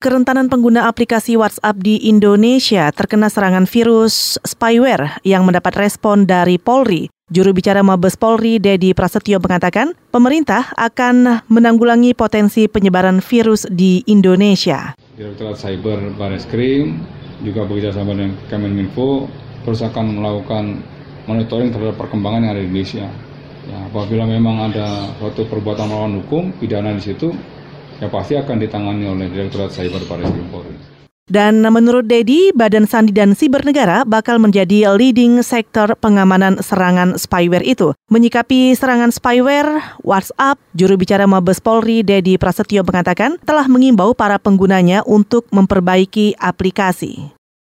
Kerentanan pengguna aplikasi WhatsApp di Indonesia terkena serangan virus spyware yang mendapat respon dari Polri. Juru bicara Mabes Polri, Dedi Prasetyo mengatakan, pemerintah akan menanggulangi potensi penyebaran virus di Indonesia. Direktorat Cyber Barreskrim juga bekerjasama dengan Kemeninfo terus akan melakukan monitoring terhadap perkembangan yang ada di Indonesia. Ya, apabila memang ada suatu perbuatan melawan hukum, pidana di situ, yang pasti akan ditangani oleh Direktorat Cyber Baris Polri. Dan menurut Dedi, Badan Sandi dan Siber Negara bakal menjadi leading sektor pengamanan serangan spyware itu. Menyikapi serangan spyware, WhatsApp, juru bicara Mabes Polri Dedi Prasetyo mengatakan telah mengimbau para penggunanya untuk memperbaiki aplikasi.